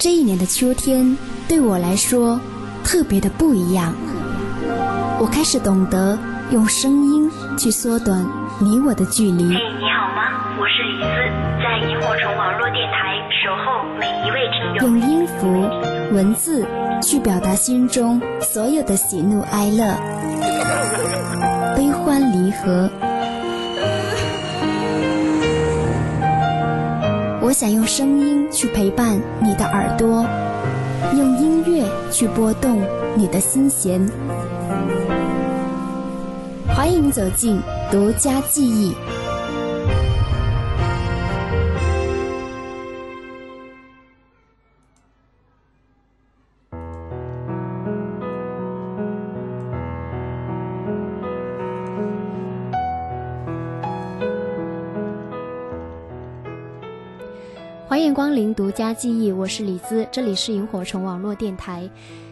这一年的秋天对我来说特别的不一样。我开始懂得用声音去缩短你我的距离。嘿，你好吗？我是李子，在萤火虫网络电台守候每一位听友。用音符、文字去表达心中所有的喜怒哀乐、悲欢离合。我想用声音去陪伴你的耳朵，用音乐去拨动你的心弦。欢迎走进独家记忆。零独家记忆，我是李姿，这里是萤火虫网络电台。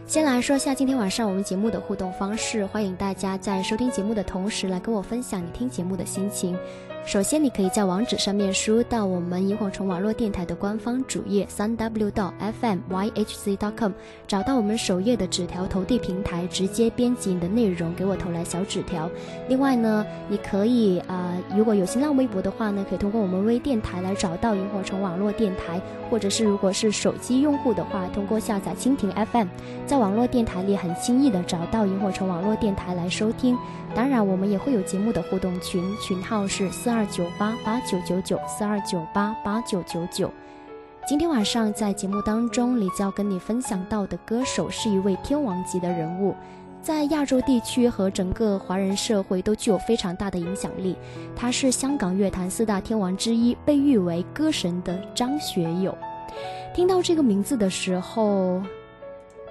先来说下今天晚上我们节目的互动方式，欢迎大家在收听节目的同时来跟我分享你听节目的心情。首先，你可以在网址上面输入到我们萤火虫网络电台的官方主页三 w 到 fmyhc.com，找到我们首页的纸条投递平台，直接编辑你的内容给我投来小纸条。另外呢，你可以啊，如果有新浪微博的话呢，可以通过我们微电台来找到萤火虫网络电台，或者是如果是手机用户的话，通过下载蜻蜓 FM，在网络电台里很轻易的找到萤火虫网络电台来收听。当然，我们也会有节目的互动群，群号是四二九八八九九九四二九八八九九九。今天晚上在节目当中，李娇跟你分享到的歌手是一位天王级的人物，在亚洲地区和整个华人社会都具有非常大的影响力。他是香港乐坛四大天王之一，被誉为歌神的张学友。听到这个名字的时候，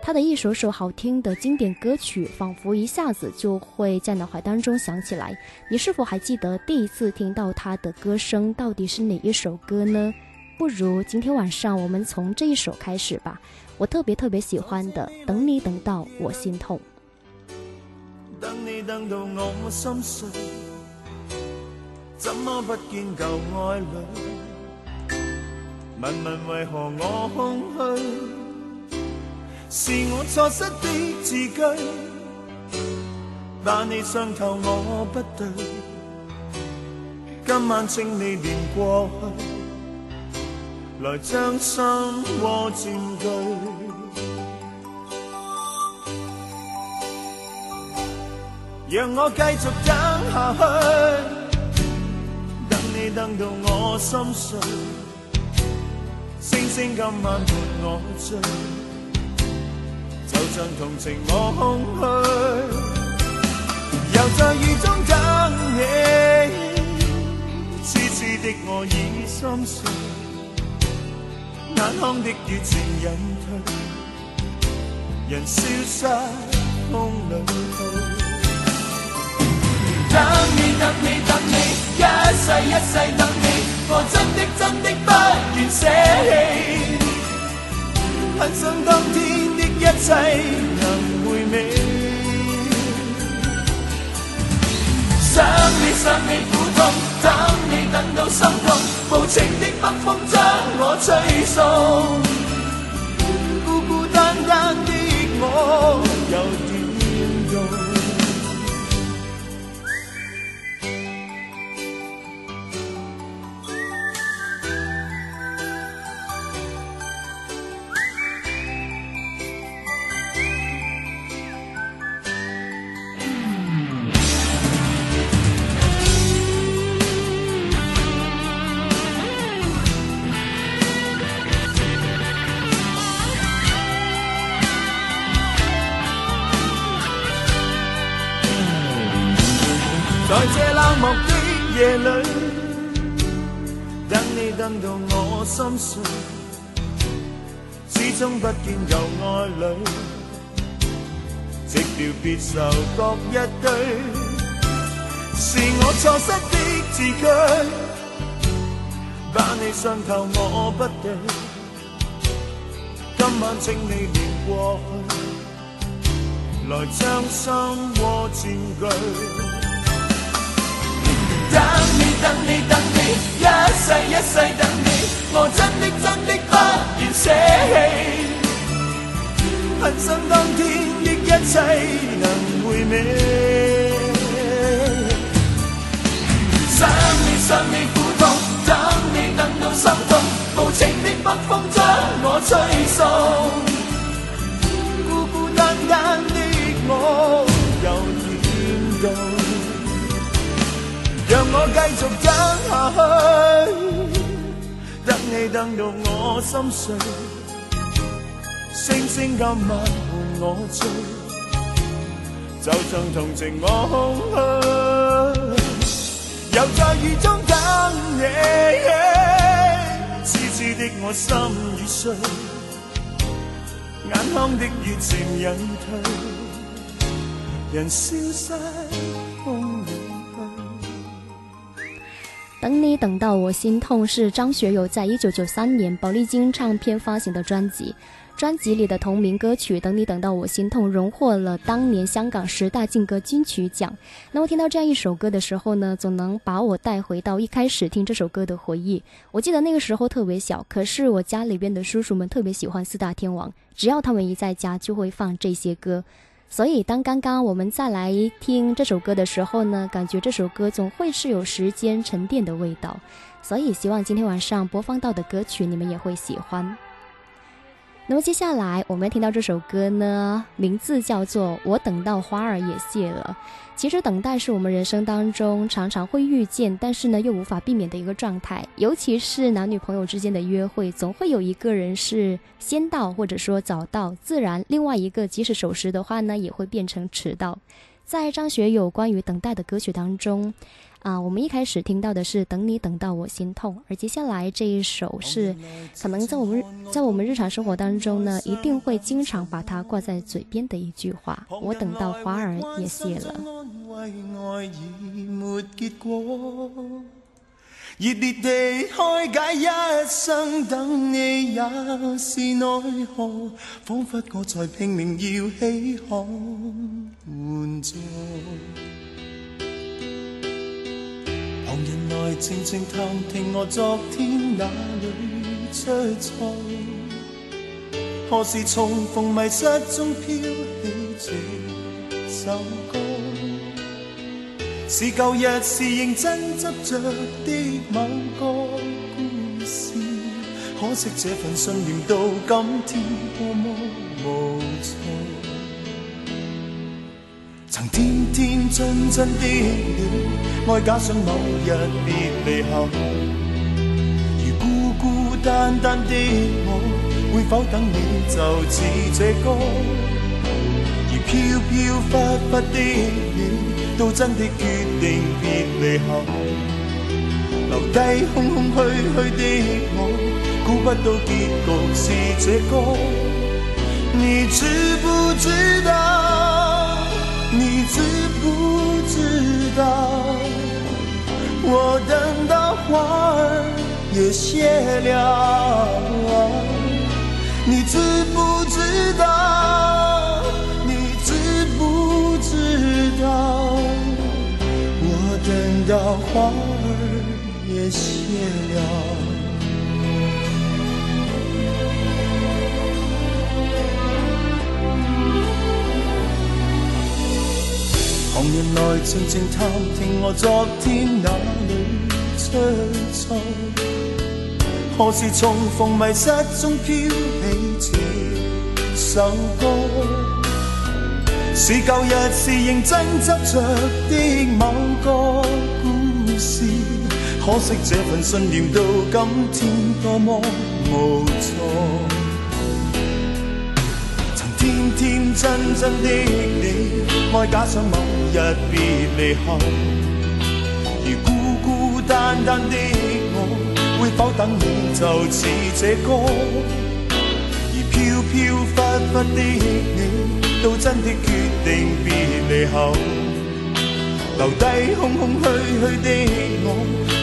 他的一首首好听的经典歌曲，仿佛一下子就会在脑海当中响起来。你是否还记得第一次听到他的歌声到底是哪一首歌呢？不如今天晚上我们从这一首开始吧，我特别特别喜欢的《等你等到我心痛》。等你等到我心碎，怎么不见旧爱侣？问问为何我空虚？是我错失的字句，把你伤透我不对。今晚请你连过去，来将心窝占据。让我继续等下去，等你等到我心碎，星星今晚伴我醉。就像同情我空虚，又在雨中等你。痴痴的我已心碎，眼眶的雨渐隐退，人消失风里去。等你等你等你，一世一世等你，我真的真的不愿舍弃，很想当天。一切能回味，想你想你苦痛，等你等到心痛，无情的北风将我吹送，孤孤单单的我。始终不见旧爱侣，寂寥别愁各一堆，是我错失的字句，把你伤透我不对，今晚请你连过去，来将心窝占据。等你等你等你，一世一世等你，我真的真的不愿舍弃，狠心当天的一切能回味。想你想你苦痛，等你等到心痛，无情的北风将我吹送，孤孤单单的我又远渡，让我继续等下去。等你等到我心碎，星星今晚伴我醉，就像同情我空虚。又在雨中等你，痴痴的我心已碎，眼眶的热情隐退，人消失，等你等到我心痛是张学友在一九九三年宝丽金唱片发行的专辑。专辑里的同名歌曲《等你等到我心痛》荣获了当年香港十大劲歌金曲奖。那么听到这样一首歌的时候呢，总能把我带回到一开始听这首歌的回忆。我记得那个时候特别小，可是我家里边的叔叔们特别喜欢四大天王，只要他们一在家就会放这些歌。所以当刚刚我们再来听这首歌的时候呢，感觉这首歌总会是有时间沉淀的味道。所以希望今天晚上播放到的歌曲你们也会喜欢。那么接下来我们听到这首歌呢，名字叫做《我等到花儿也谢了》。其实等待是我们人生当中常常会遇见，但是呢又无法避免的一个状态。尤其是男女朋友之间的约会，总会有一个人是先到或者说早到，自然另外一个即使守时的话呢，也会变成迟到。在张学友关于等待的歌曲当中。啊，我们一开始听到的是“等你等到我心痛”，而接下来这一首是，可能在我们在我们日常生活当中呢，一定会经常把它挂在嘴边的一句话：“我等到花儿也谢了。”热烈地开解一生等你也是奈何，仿佛我在拼命要起航援助。旁人来静静探听我昨天哪里出错，何时重逢迷失中飘起这首歌？是旧日是认真执着的某个故事，可惜这份信念到今天多么无措。曾天天真真的了，爱假想某日别离后，如孤孤单单的我，会否等你就似这歌？而飘飘忽忽的你，到真的决定别离后，留低空空虚虚的我，估不到结局是这歌，你知不知道？你知不知道，我等到花儿也谢了。你知不知道？你知不知道，等到花儿也谢了。旁人来静静探听我昨天哪里出错，何时重逢迷失中飘起这首歌？是旧日是认真执着的某个故事，可惜这份信念到今天多么无措。曾天天真真的你，爱假想某。日别离后，而孤孤单单的我，会否等你就似这歌？而飘飘忽忽的你，到真的决定别离后，留低空空虚虚的我，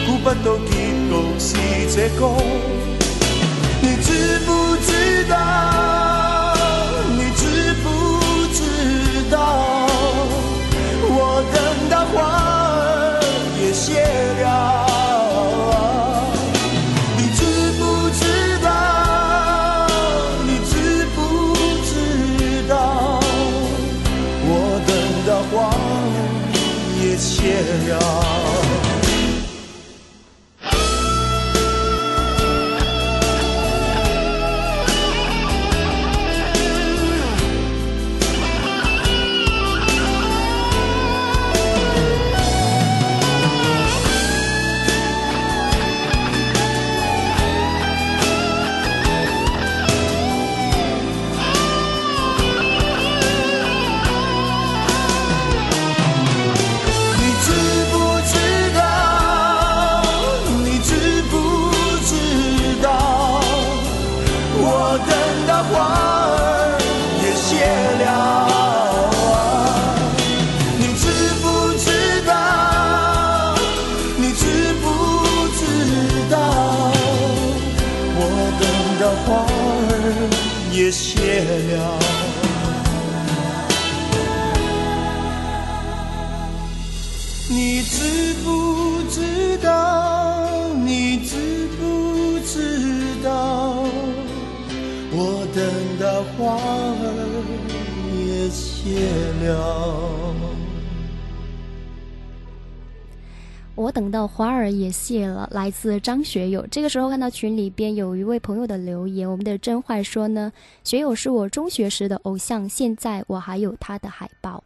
估不到结局是这歌。你知不知道？你知不知道？我等到花儿也谢了，谢也谢了，来自张学友。这个时候看到群里边有一位朋友的留言，我们的真坏说呢，学友是我中学时的偶像，现在我还有他的海报。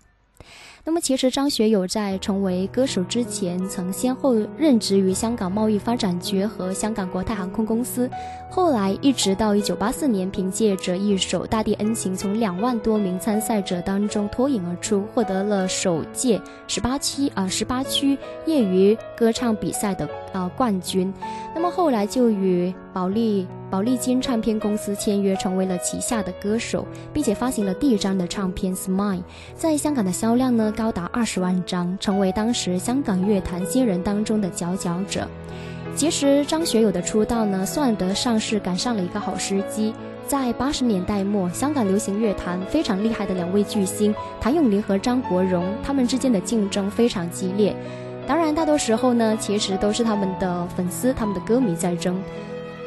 那么，其实张学友在成为歌手之前，曾先后任职于香港贸易发展局和香港国泰航空公司。后来，一直到一九八四年，凭借着一首《大地恩情》，从两万多名参赛者当中脱颖而出，获得了首届十八区啊十八区业余歌唱比赛的啊冠军。那么后来就与宝利宝丽金唱片公司签约，成为了旗下的歌手，并且发行了第一张的唱片《Smile》，在香港的销量呢高达二十万张，成为当时香港乐坛新人当中的佼佼者。其实张学友的出道呢，算得上是赶上了一个好时机。在八十年代末，香港流行乐坛非常厉害的两位巨星谭咏麟和张国荣，他们之间的竞争非常激烈。当然，大多时候呢，其实都是他们的粉丝、他们的歌迷在争。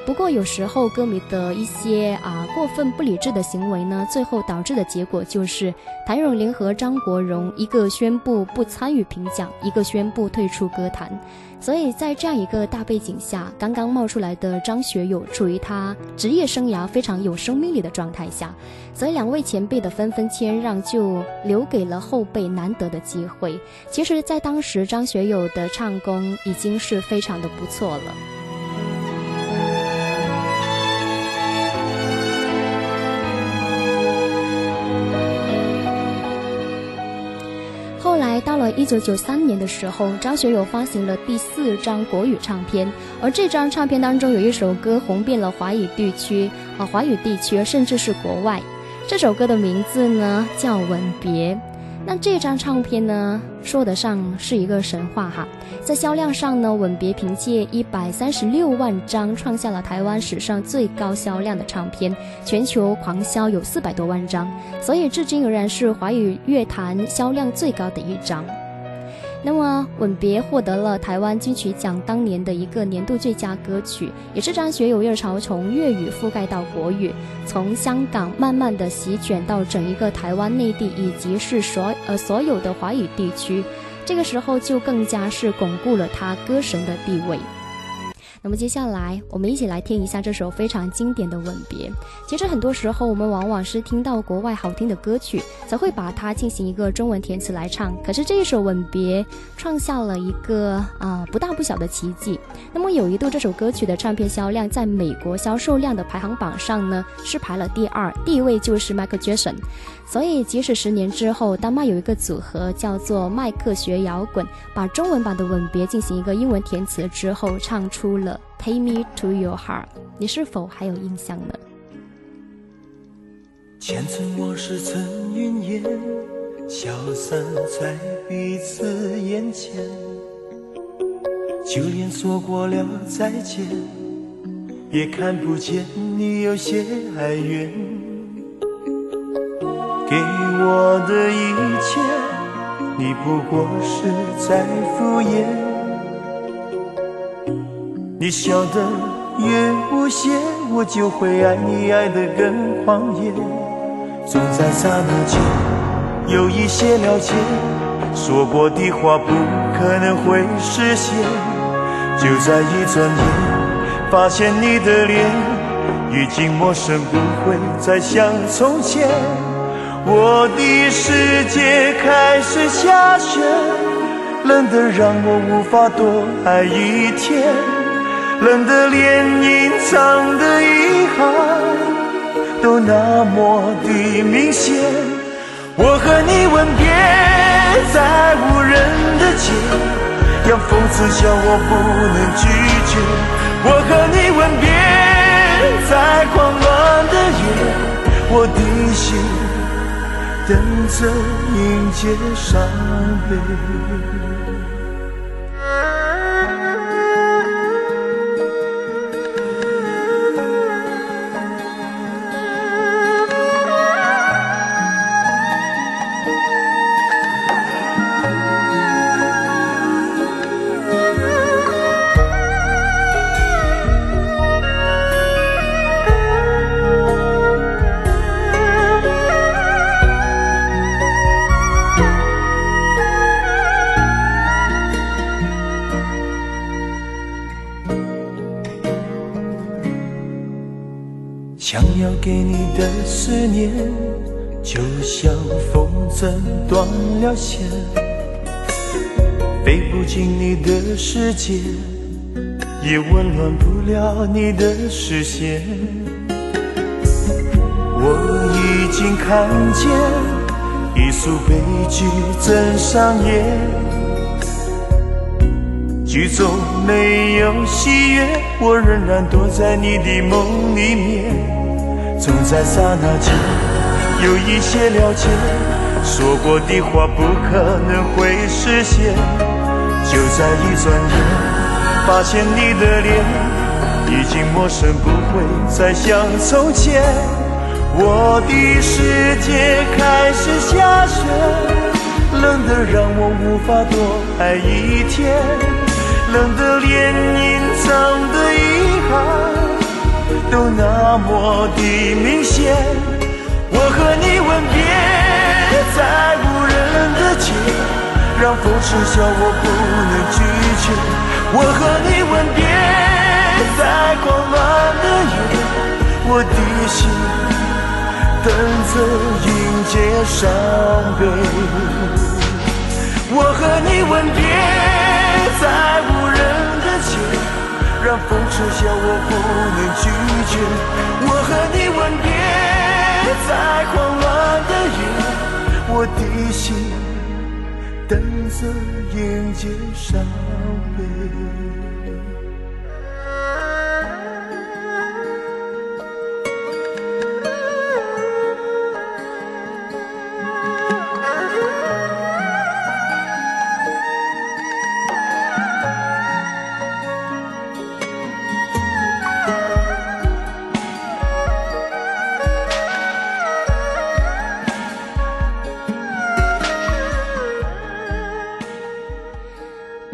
不过，有时候歌迷的一些啊过分不理智的行为呢，最后导致的结果就是谭咏麟和张国荣一个宣布不参与评奖，一个宣布退出歌坛。所以在这样一个大背景下，刚刚冒出来的张学友处于他职业生涯非常有生命力的状态下，所以两位前辈的纷纷谦让，就留给了后辈难得的机会。其实，在当时，张学友的唱功已经是非常的不错了。后来到了一九九三年的时候，张学友发行了第四张国语唱片，而这张唱片当中有一首歌红遍了华语地区，啊，华语地区甚至是国外。这首歌的名字呢叫《吻别》。那这张唱片呢，说得上是一个神话哈。在销量上呢，《吻别》凭借一百三十六万张，创下了台湾史上最高销量的唱片，全球狂销有四百多万张，所以至今仍然是华语乐坛销量最高的一张。那么，《吻别》获得了台湾金曲奖当年的一个年度最佳歌曲，也是张学友热潮从粤语覆盖到国语，从香港慢慢的席卷到整一个台湾内地，以及是所呃所有的华语地区，这个时候就更加是巩固了他歌神的地位。那么接下来，我们一起来听一下这首非常经典的《吻别》。其实很多时候，我们往往是听到国外好听的歌曲，才会把它进行一个中文填词来唱。可是这一首《吻别》创下了一个啊不大不小的奇迹。那么有一度，这首歌曲的唱片销量在美国销售量的排行榜上呢是排了第二，第一位就是 Michael Jackson。所以，即使十年之后，丹麦有一个组合叫做麦克学摇滚，把中文版的《吻别》进行一个英文填词之后，唱出了《Take Me to Your Heart》，你是否还有印象呢？前尘往事成云烟，消散在彼此眼前，就连说过了再见，也看不见你有些哀怨。给我的一切，你不过是在敷衍。你笑得越无邪，我就会爱你爱得更狂野。总在刹那间有一些了解，说过的话不可能会实现。就在一转眼，发现你的脸已经陌生，不会再像从前。我的世界开始下雪，冷得让我无法多爱一天，冷得连隐藏的遗憾都那么的明显。我和你吻别在无人的街，让讽刺笑我不能拒绝。我和你吻别。在狂乱的夜，我的心等着迎接伤悲。飞不进你的世界，也温暖不了你的视线。我已经看见一出悲剧正上演，剧中没有喜悦，我仍然躲在你的梦里面。总在刹那间有一些了解，说过的话不可能会实现。就在一转眼，发现你的脸已经陌生，不会再像从前。我的世界开始下雪，冷得让我无法多爱一天，冷得连隐藏的遗憾。都那么的明显，我和你吻别在无人的街，让风痴笑我不能拒绝。我和你吻别在狂乱的夜，我的心等着迎接伤悲。我和你吻别在无人的街。让风痴笑，我不能拒绝。我和你吻别在狂乱的夜，我的心等着迎接伤悲。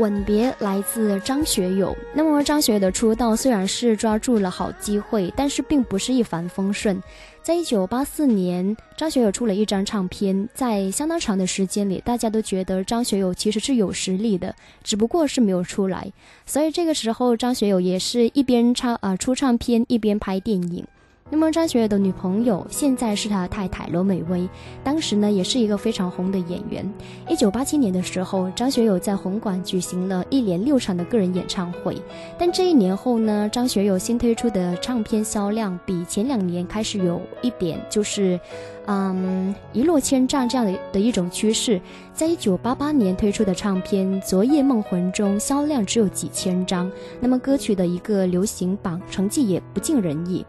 吻别来自张学友。那么张学友的出道虽然是抓住了好机会，但是并不是一帆风顺。在一九八四年，张学友出了一张唱片，在相当长的时间里，大家都觉得张学友其实是有实力的，只不过是没有出来。所以这个时候，张学友也是一边唱啊出唱片，一边拍电影。那么张学友的女朋友现在是他的太太罗美薇，当时呢也是一个非常红的演员。一九八七年的时候，张学友在红馆举行了一连六场的个人演唱会。但这一年后呢，张学友新推出的唱片销量比前两年开始有一点就是，嗯一落千丈这样的的一种趋势。在一九八八年推出的唱片《昨夜梦魂》中，销量只有几千张，那么歌曲的一个流行榜成绩也不尽人意。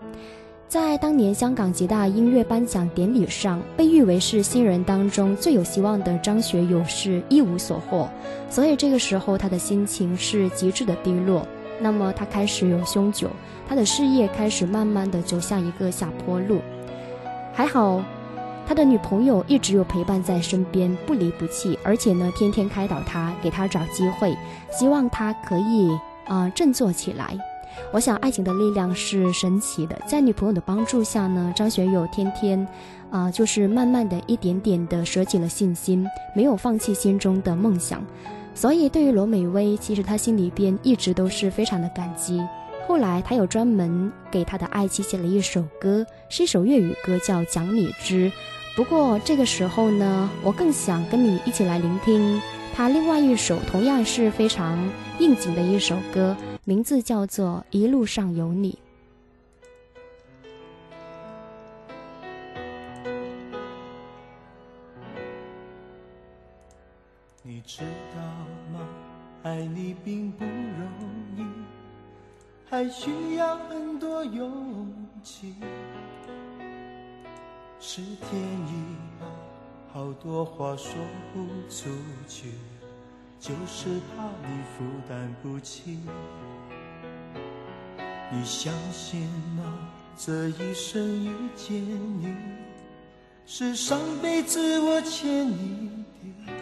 在当年香港极大音乐颁奖典礼上，被誉为是新人当中最有希望的张学友是一无所获，所以这个时候他的心情是极致的低落。那么他开始有酗酒，他的事业开始慢慢的走向一个下坡路。还好，他的女朋友一直有陪伴在身边，不离不弃，而且呢，天天开导他，给他找机会，希望他可以啊振作起来。我想，爱情的力量是神奇的。在女朋友的帮助下呢，张学友天天，啊，就是慢慢的一点点的舍弃了信心，没有放弃心中的梦想。所以，对于罗美薇，其实他心里边一直都是非常的感激。后来，他有专门给他的爱妻写了一首歌，是一首粤语歌，叫《讲你知》。不过，这个时候呢，我更想跟你一起来聆听他另外一首同样是非常应景的一首歌。名字叫做《一路上有你》。你知道吗？爱你并不容易，还需要很多勇气。是天意吧，好多话说不出去，就是怕你负担不起。你相信吗？这一生遇见你，是上辈子我欠你的，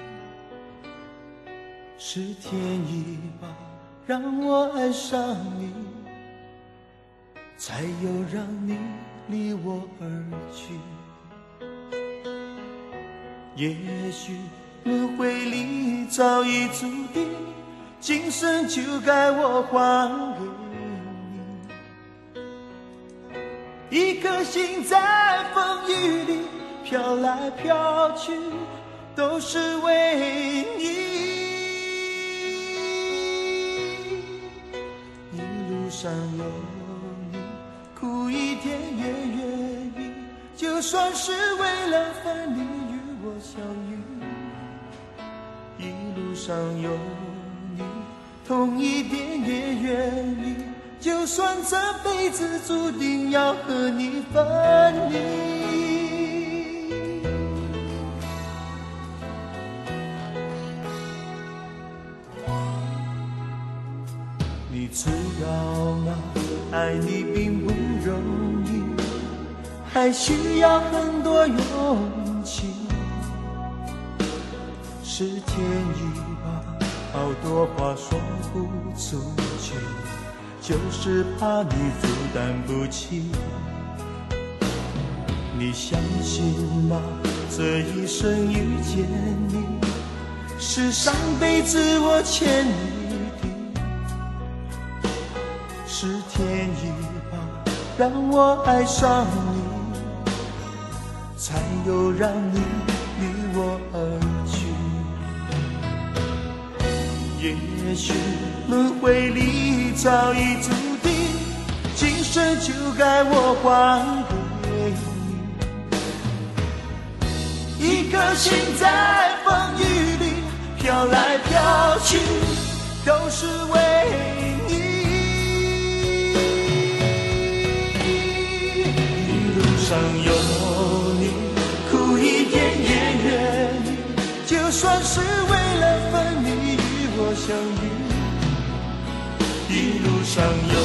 是天意吧，让我爱上你，才有让你离我而去。也许轮回里早已注定，今生就该我还给一颗心在风雨里飘来飘去，都是为你。一路上有你，苦一点也愿意，就算是为了分离与我相遇。一路上有你，痛一点也愿意。就算这辈子注定要和你分离，你知道吗？爱你并不容易，还需要很多勇气。是天意吧，好多话说不出去。就是怕你负担不起，你相信吗？这一生遇见你，是上辈子我欠你的，是天意吧，让我爱上你，才有让你也许轮回里早已注定，今生就该我还给你。一颗心在风雨里飘来飘去，都是为你。一路上有你，苦一点也愿意，就算是为了分离。上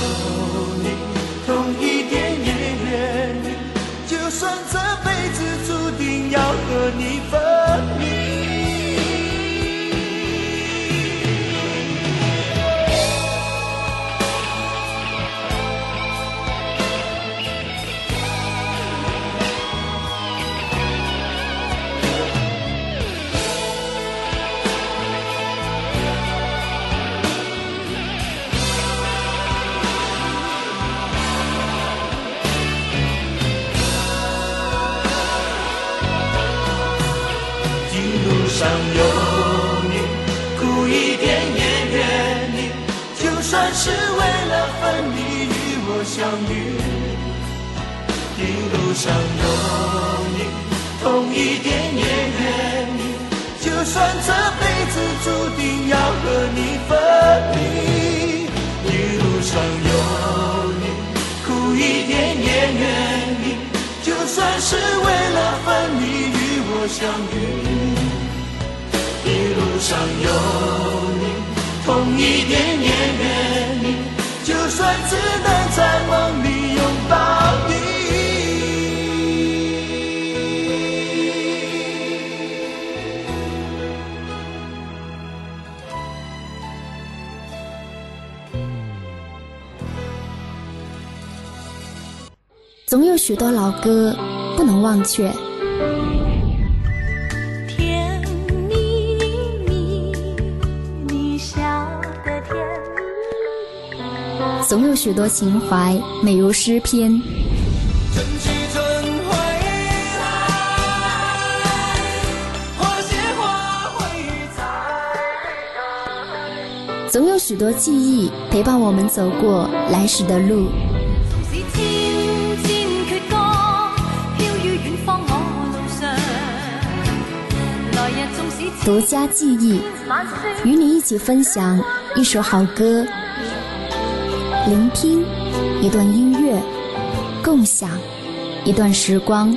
算是为了分离与我相遇。一路上有你，痛一点也愿意，就算只能在梦里拥抱你。总有许多老歌不能忘却。总有许多情怀美如诗篇，总有许多记忆陪伴我们走过来时的路。独家记忆，与你一起分享一首好歌。聆听一段音乐，共享一段时光。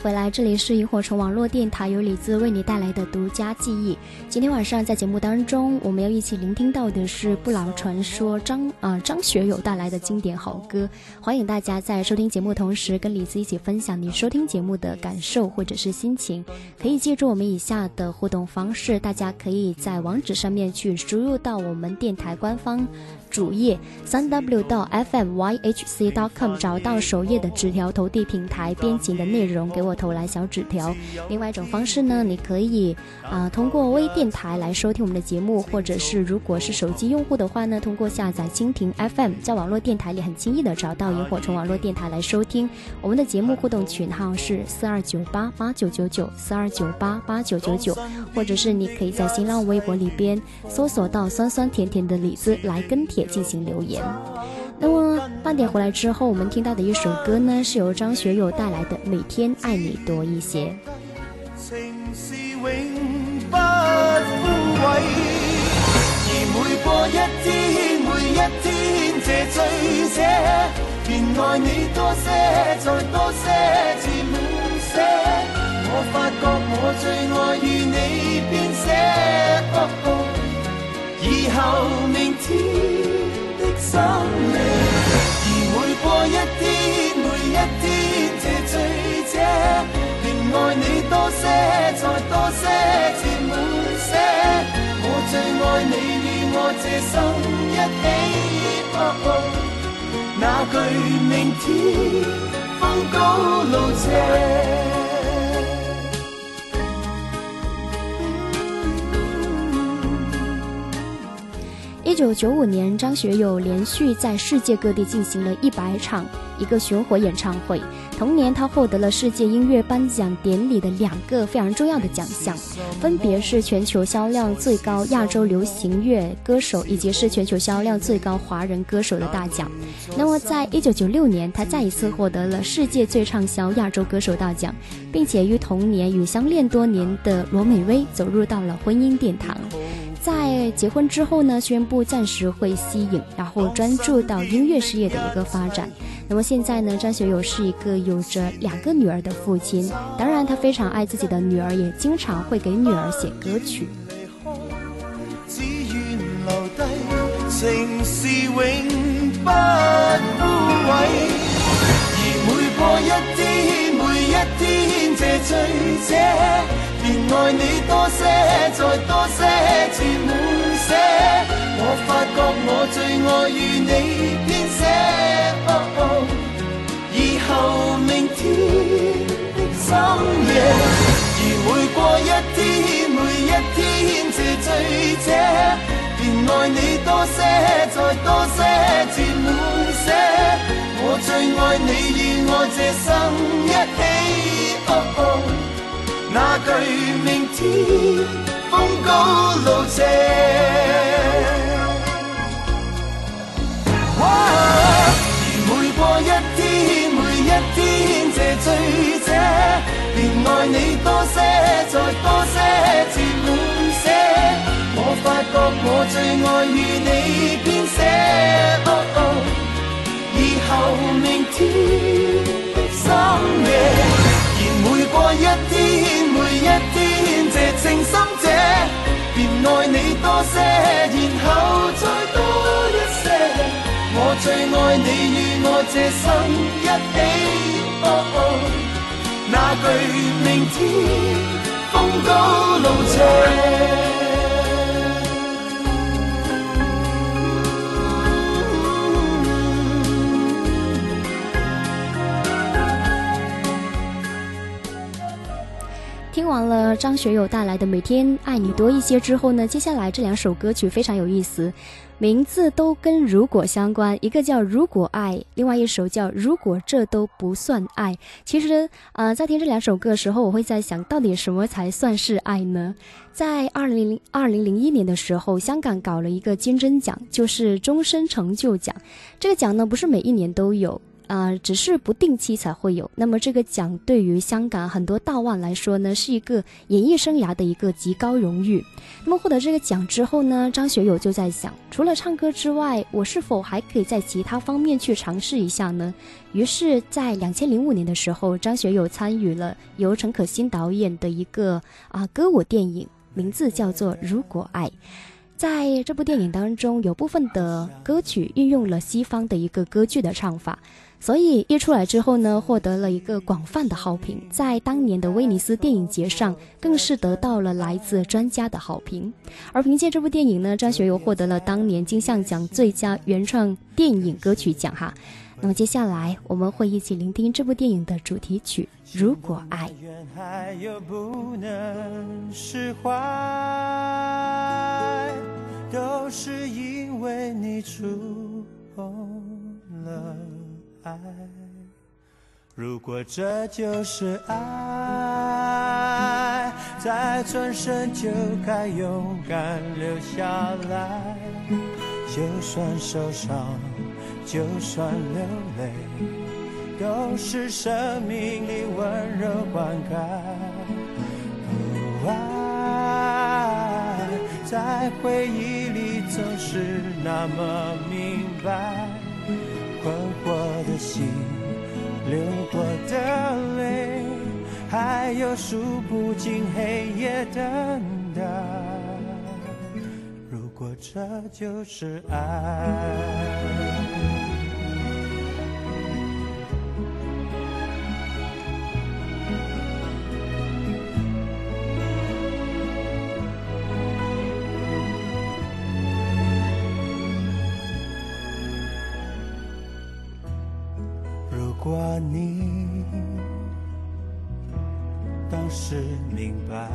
回来，这里是萤火虫网络电台，由李子为你带来的独家记忆。今天晚上在节目当中，我们要一起聆听到的是不老传说张啊张学友带来的经典好歌。欢迎大家在收听节目同时，跟李子一起分享你收听节目的感受或者是心情。可以记住我们以下的互动方式，大家可以在网址上面去输入到我们电台官方。主页三 w 到 fmyhc.com 找到首页的纸条投递平台编辑的内容，给我投来小纸条。另外一种方式呢，你可以啊通过微电台来收听我们的节目，或者是如果是手机用户的话呢，通过下载蜻蜓 FM，在网络电台里很轻易的找到萤火虫网络电台来收听我们的节目。互动群号是四二九八八九九九四二九八八九九九，或者是你可以在新浪微博里边搜索到酸酸甜甜的李子来跟帖。也进行留言。那么半点回来之后，我们听到的一首歌呢，是由张学友带来的《每天爱你多一些》。情是永不枯萎，而每过一天，每一天这醉者，便爱你多些，再多些，至满些。我发觉我最爱与你编写。以后明天的生命，而每过一天，每一天这醉者，便爱你多些，再多些，至满些。我最爱你与我这生一起，那句明天风高路斜。一九九五年，张学友连续在世界各地进行了一百场一个巡回演唱会。同年，他获得了世界音乐颁奖典礼的两个非常重要的奖项，分别是全球销量最高亚洲流行乐歌手以及是全球销量最高华人歌手的大奖。那么，在一九九六年，他再一次获得了世界最畅销亚洲歌手大奖，并且于同年与相恋多年的罗美薇走入到了婚姻殿堂。在结婚之后呢，宣布暂时会息影，然后专注到音乐事业的一个发展。那么现在呢，张学友是一个有着两个女儿的父亲，当然他非常爱自己的女儿，也经常会给女儿写歌曲。便爱你多些，再多些，至满些。我发觉我最爱与你编写。以后明天的深夜，而每过一天，每一天这醉者，便爱你多些，再多些，至满些。我最爱你与我这生一起。那句明天风高路斜，而每过一天，每一天这醉者，便爱你多些，再多些，至满些。我发觉我最爱与你编写，以后明天的深夜。每过一天，每一天，这情深者，便爱你多些，然后再多一些。我最爱你与我这生一起。那句明天风高路斜。了张学友带来的《每天爱你多一些》之后呢，接下来这两首歌曲非常有意思，名字都跟“如果”相关，一个叫《如果爱》，另外一首叫《如果这都不算爱》。其实，呃，在听这两首歌的时候，我会在想到底什么才算是爱呢？在二零二零零一年的时候，香港搞了一个金针奖，就是终身成就奖。这个奖呢，不是每一年都有。啊，只是不定期才会有。那么这个奖对于香港很多大腕来说呢，是一个演艺生涯的一个极高荣誉。那么获得这个奖之后呢，张学友就在想，除了唱歌之外，我是否还可以在其他方面去尝试一下呢？于是，在两千零五年的时候，张学友参与了由陈可辛导演的一个啊歌舞电影，名字叫做《如果爱》。在这部电影当中，有部分的歌曲运用了西方的一个歌剧的唱法。所以一出来之后呢，获得了一个广泛的好评，在当年的威尼斯电影节上，更是得到了来自专家的好评。而凭借这部电影呢，张学友获得了当年金像奖最佳原创电影歌曲奖哈。那么接下来我们会一起聆听这部电影的主题曲《如果爱》。都是因为你触碰了。爱，如果这就是爱，再转身就该勇敢留下来。就算受伤，就算流泪，都是生命里温柔灌溉。爱在回忆里总是那么明白。困惑的心，流过的泪，还有数不尽黑夜等待。如果这就是爱。过你，当时明白，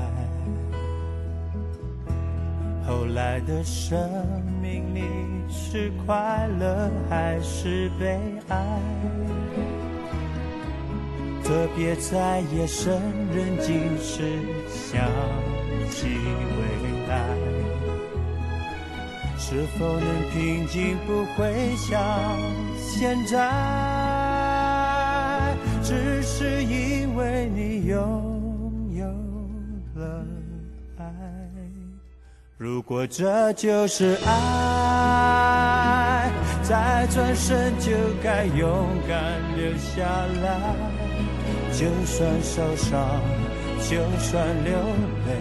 后来的生命里是快乐还是悲哀？特别在夜深人静时想起未来，是否能平静？不会像现在。只是因为你拥有了爱，如果这就是爱，再转身就该勇敢留下来。就算受伤，就算流泪，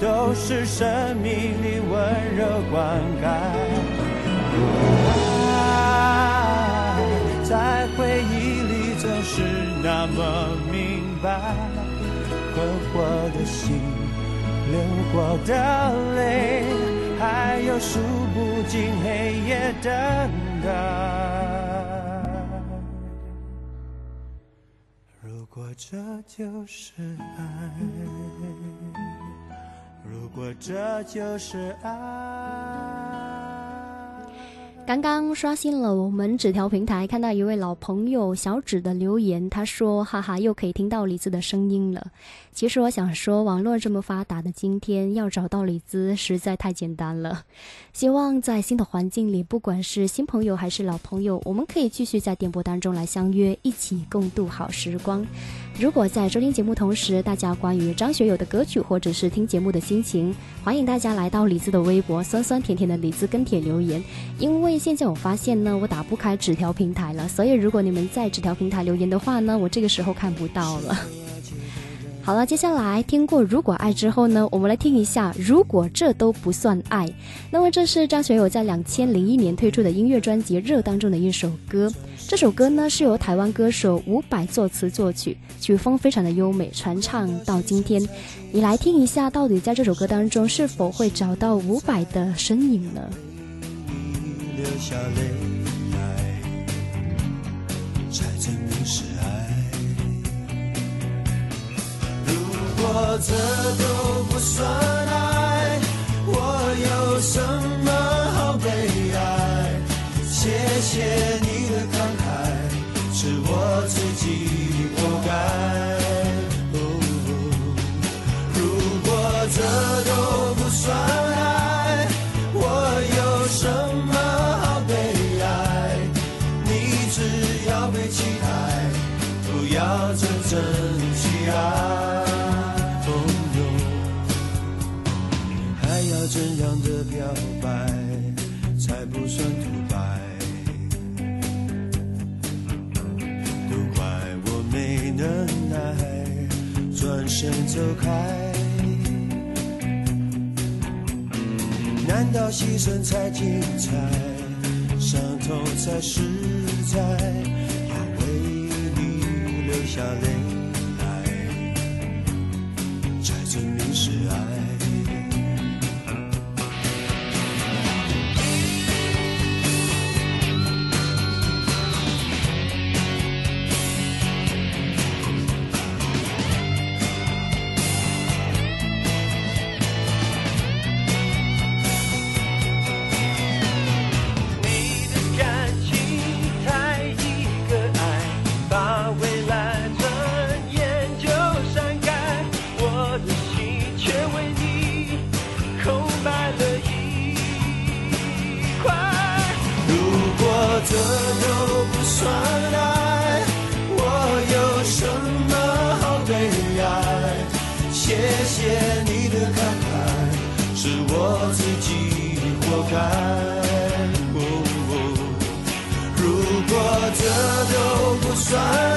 都是生命里温柔灌溉。爱在回忆。那么明白，困惑的心，流过的泪，还有数不尽黑夜等待。如果这就是爱，如果这就是爱。刚刚刷新了我们纸条平台，看到一位老朋友小纸的留言，他说：“哈哈，又可以听到李子的声音了。”其实我想说，网络这么发达的今天，要找到李子实在太简单了。希望在新的环境里，不管是新朋友还是老朋友，我们可以继续在电波当中来相约，一起共度好时光。如果在收听节目同时，大家关于张学友的歌曲或者是听节目的心情，欢迎大家来到李子的微博“酸酸甜甜的李子跟帖”留言。因为现在我发现呢，我打不开纸条平台了，所以如果你们在纸条平台留言的话呢，我这个时候看不到了。好了，接下来听过《如果爱》之后呢，我们来听一下《如果这都不算爱》。那么这是张学友在两千零一年推出的音乐专辑《热》当中的一首歌。这首歌呢是由台湾歌手伍佰作词作曲，曲风非常的优美，传唱到今天。你来听一下，到底在这首歌当中是否会找到伍佰的身影呢？流下泪来才证明是爱。如果这都不算爱，我有什么好悲哀？谢谢你的慷慨，是我自己活该。哦如果这都不算爱，要真正去爱。朋友，还要怎样的表白才不算独白？都怪我没能耐，转身走开。难道牺牲才精彩，伤痛才实在？下泪来，才证明是爱。都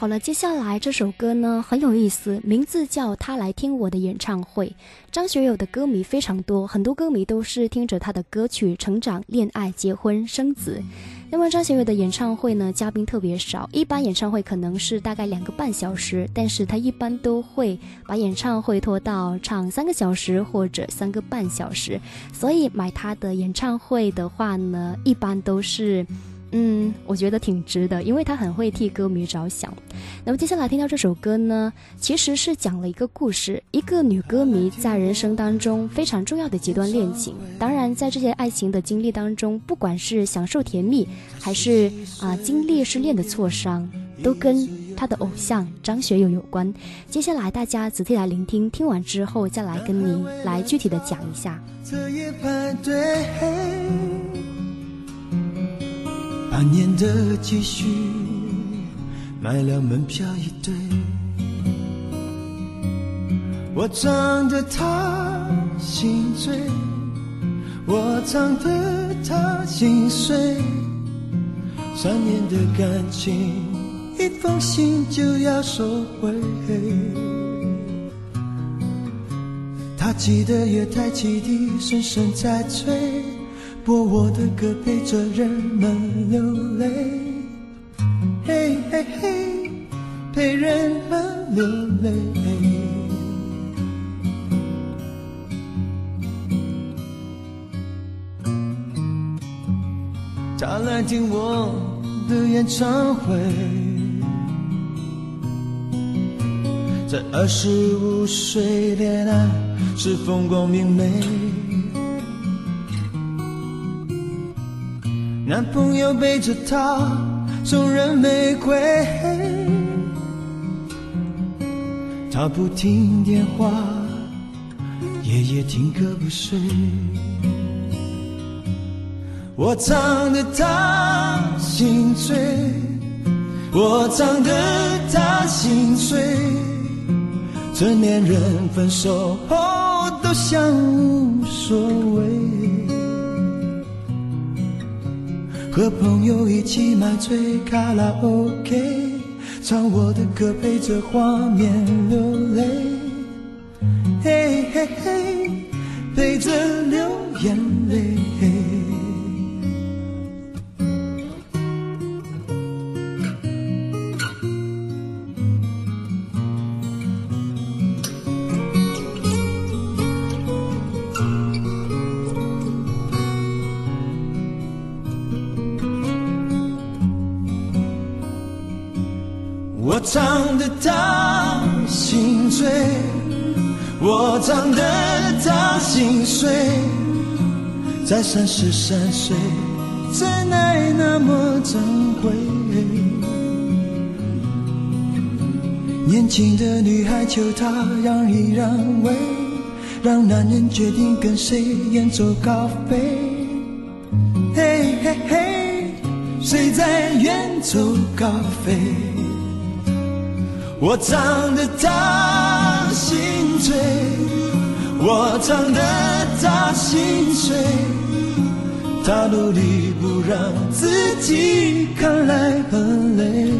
好了，接下来这首歌呢很有意思，名字叫《他来听我的演唱会》。张学友的歌迷非常多，很多歌迷都是听着他的歌曲成长、恋爱、结婚、生子。那么张学友的演唱会呢，嘉宾特别少，一般演唱会可能是大概两个半小时，但是他一般都会把演唱会拖到唱三个小时或者三个半小时。所以买他的演唱会的话呢，一般都是。嗯，我觉得挺值的，因为他很会替歌迷着想。那么接下来听到这首歌呢，其实是讲了一个故事，一个女歌迷在人生当中非常重要的几段恋情。当然，在这些爱情的经历当中，不管是享受甜蜜，还是啊、经历失恋的挫伤，都跟她的偶像张学友有关。接下来大家仔细来聆听，听完之后再来跟您来具体的讲一下。这夜排队，半年的积蓄买了门票一对，我唱得他心醉，我唱得他心碎，三年的感情，一封信就要收回。他记得月台汽笛声声在催，播我的歌陪着人们流泪，嘿嘿嘿，陪人们流泪。他来听我的演唱会。在二十五岁恋爱是风光明媚，男朋友背着她送人玫瑰，她不听电话，夜夜听歌不睡。我唱得她心醉，我唱得她心碎。成年人分手后都像无所谓，和朋友一起买醉卡拉 OK，唱我的歌陪着画面流泪，嘿嘿嘿，陪着流眼泪。唱得他心醉，我唱得他心碎，在三十三岁，真爱那么珍贵。年轻的女孩求他让一让位，让男人决定跟谁远走高飞。嘿嘿嘿，谁在远走高飞？我唱得他心醉，我唱得他心碎，他努力不让自己看来很累。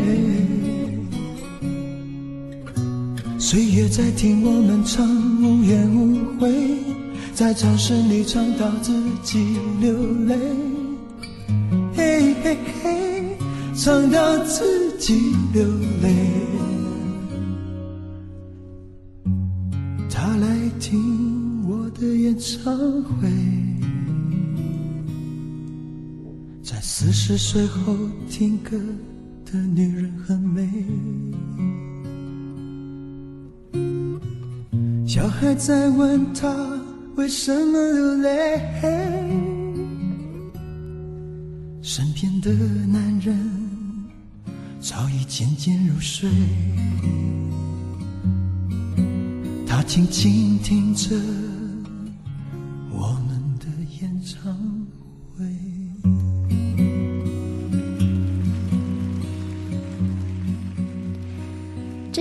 岁月在听我们唱无怨无悔，在掌声里唱到自己流泪，嘿嘿嘿，唱到自己流泪。的演唱会，在四十岁后听歌的女人很美。小孩在问她为什么流泪，身边的男人早已渐渐入睡。他静静听着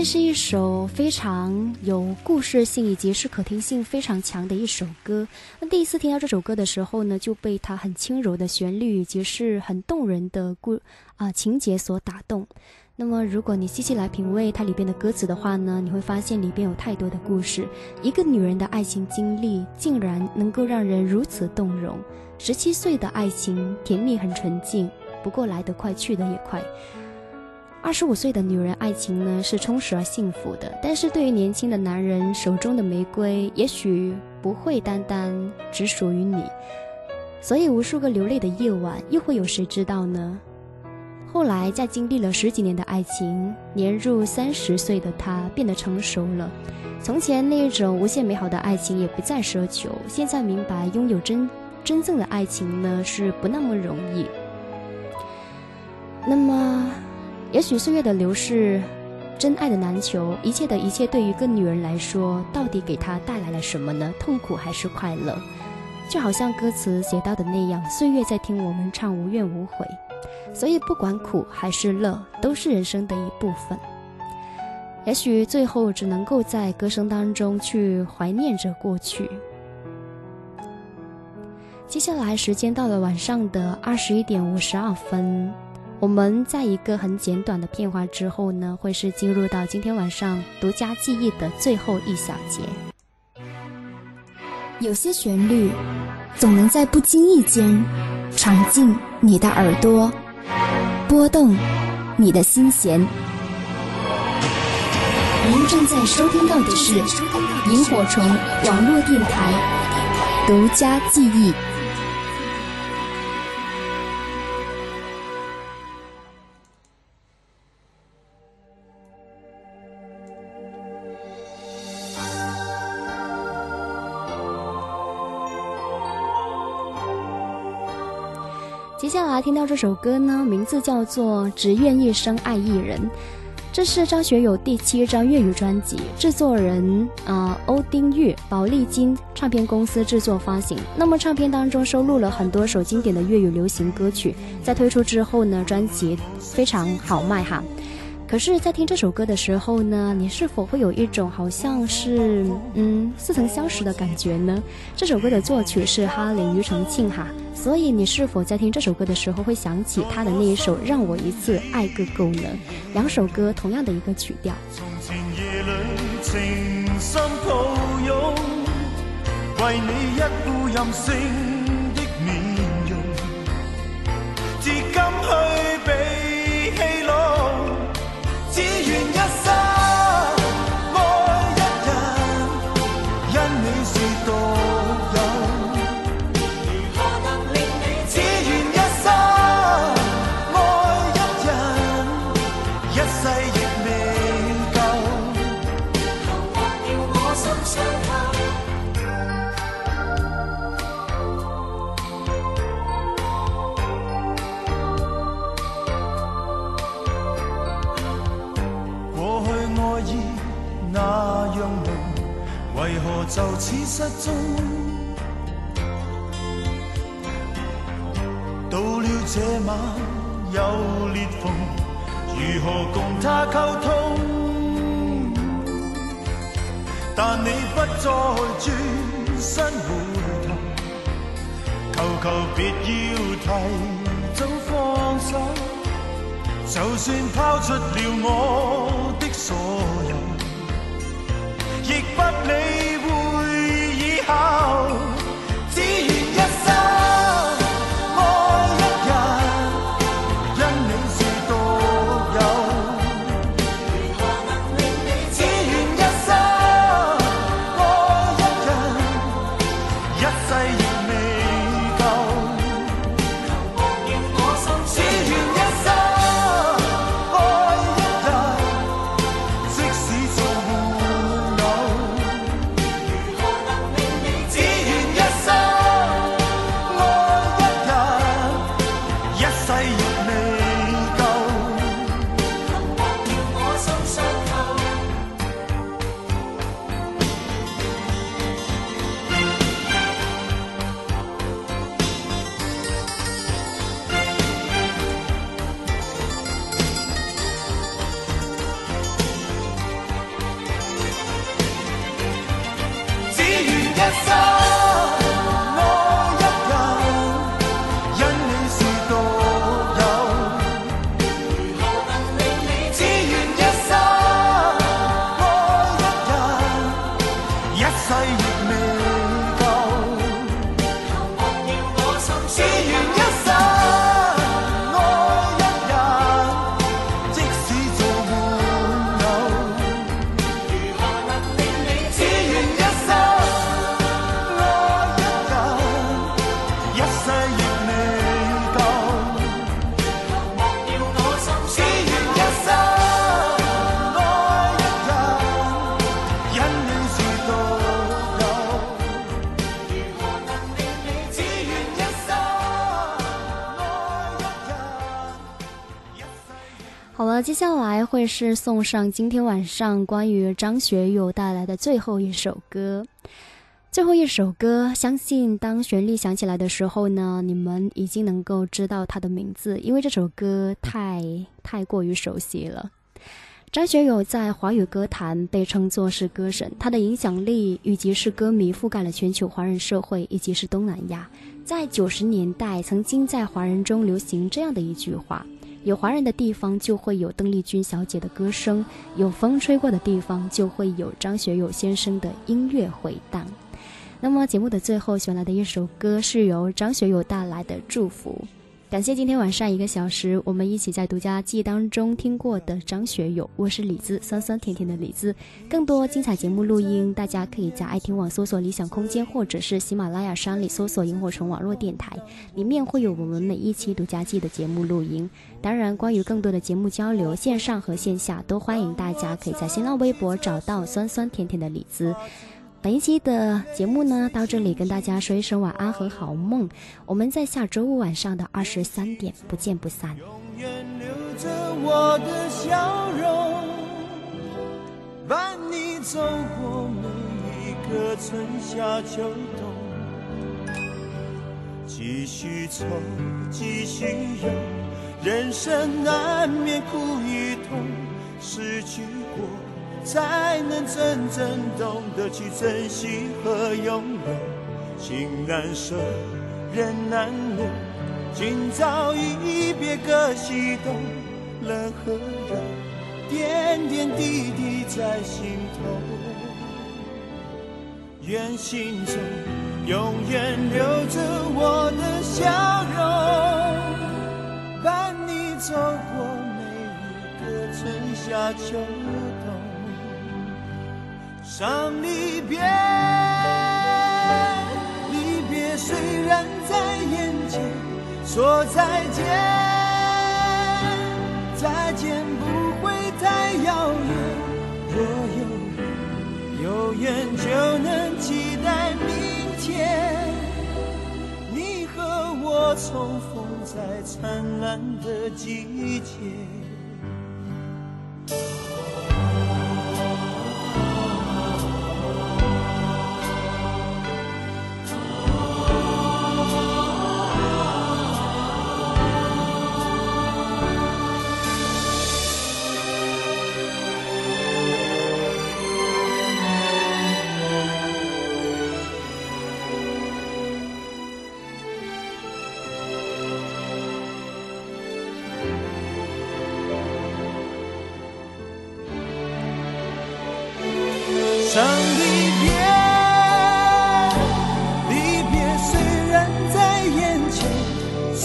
是一首非常有故事性以及是可听性非常强的一首歌。那第一次听到这首歌的时候呢，就被它很轻柔的旋律以及是很动人的故啊情节所打动。那么，如果你细细来品味它里边的歌词的话呢，你会发现里边有太多的故事。一个女人的爱情经历竟然能够让人如此动容。十七岁的爱情甜蜜很纯净，不过来得快去得也快。二十五岁的女人爱情呢是充实而幸福的，但是对于年轻的男人手中的玫瑰也许不会单单只属于你。所以，无数个流泪的夜晚，又会有谁知道呢？后来，在经历了十几年的爱情，年入三十岁的他变得成熟了。从前那一种无限美好的爱情也不再奢求，现在明白拥有真真正的爱情呢是不那么容易。那么，也许岁月的流逝，真爱的难求，一切的一切对于一个女人来说，到底给她带来了什么呢？痛苦还是快乐？就好像歌词写到的那样，岁月在听我们唱，无怨无悔。所以，不管苦还是乐，都是人生的一部分。也许最后只能够在歌声当中去怀念着过去。接下来，时间到了晚上的二十一点五十二分，我们在一个很简短的片花之后呢，会是进入到今天晚上独家记忆的最后一小节。有些旋律，总能在不经意间闯进你的耳朵。拨动你的心弦。您正在收听到的是萤火虫网络电台独家记忆。他听到这首歌呢，名字叫做《只愿一生爱一人》，这是张学友第七张粤语专辑，制作人啊欧丁玉，宝丽金唱片公司制作发行。那么唱片当中收录了很多首经典的粤语流行歌曲，在推出之后呢，专辑非常好卖哈。可是，在听这首歌的时候呢，你是否会有一种好像是嗯似曾相识的感觉呢？这首歌的作曲是哈林庾澄庆哈，所以你是否在听这首歌的时候会想起他的那一首《让我一次爱个够》呢？两首歌同样的一个曲调。为你一副任性的面容，至今去比失踪？到了这晚有裂缝，如何共他沟通？但你不再转身回头，求求别要提早放手。就算抛出了我的所有，亦不理會接下来会是送上今天晚上关于张学友带来的最后一首歌。最后一首歌，相信当旋律响起来的时候呢，你们已经能够知道它的名字，因为这首歌太太过于熟悉了。张学友在华语歌坛被称作是歌神，他的影响力以及是歌迷覆盖了全球华人社会以及是东南亚。在九十年代，曾经在华人中流行这样的一句话：有华人的地方就会有邓丽君小姐的歌声，有风吹过的地方就会有张学友先生的音乐回荡。那么节目的最后选来的一首歌是由张学友带来的《祝福》。感谢今天晚上一个小时，我们一起在独家记忆当中听过的张学友。我是李子，酸酸甜甜的李子。更多精彩节目录音，大家可以在爱听网搜索“理想空间”，或者是喜马拉雅山里搜索“萤火虫网络电台”，里面会有我们每一期独家记忆的节目录音。当然，关于更多的节目交流，线上和线下都欢迎大家可以在新浪微博找到“酸酸甜甜的李子”。本一期的节目呢，到这里跟大家说一声晚安和好梦。我们在下周五晚上的二十三点不见不散。永远留着我的笑容，伴你走过每一个春夏秋冬。继续愁，继续忧，人生难免苦与痛，失去过，才能真正懂得去珍惜和拥有。情难舍，人难留，今朝一别，各西东，冷和热，点点滴滴在心头。愿心中永远留着我的笑容，伴你走过每一个春夏秋冬。伤离别，离别虽然在眼前，说再见，再见不会太遥远。若有缘，有缘就能期待明天，你和我重逢在灿烂的季节。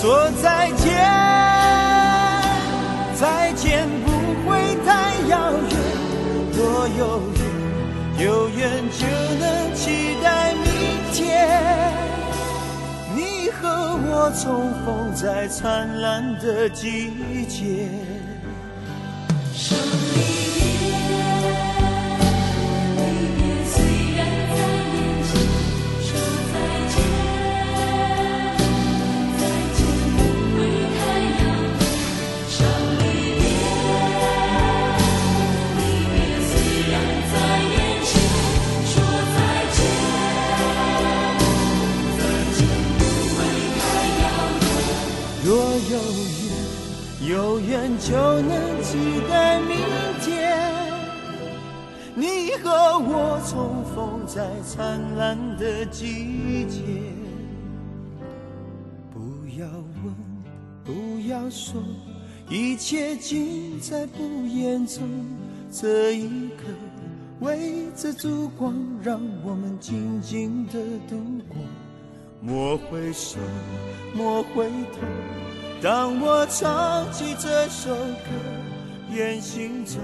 说再见，再见不会太遥远。若有缘，有缘就能期待明天，你和我重逢在灿烂的季节。生命就能期待明天，你和我重逢在灿烂的季节。不要问，不要说，一切尽在不言中。这一刻，围着烛光，让我们静静的度过。莫回首，莫回头。当我唱起这首歌，愿心中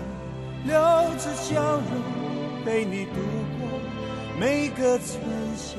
留着笑容，陪你度过每个春夏。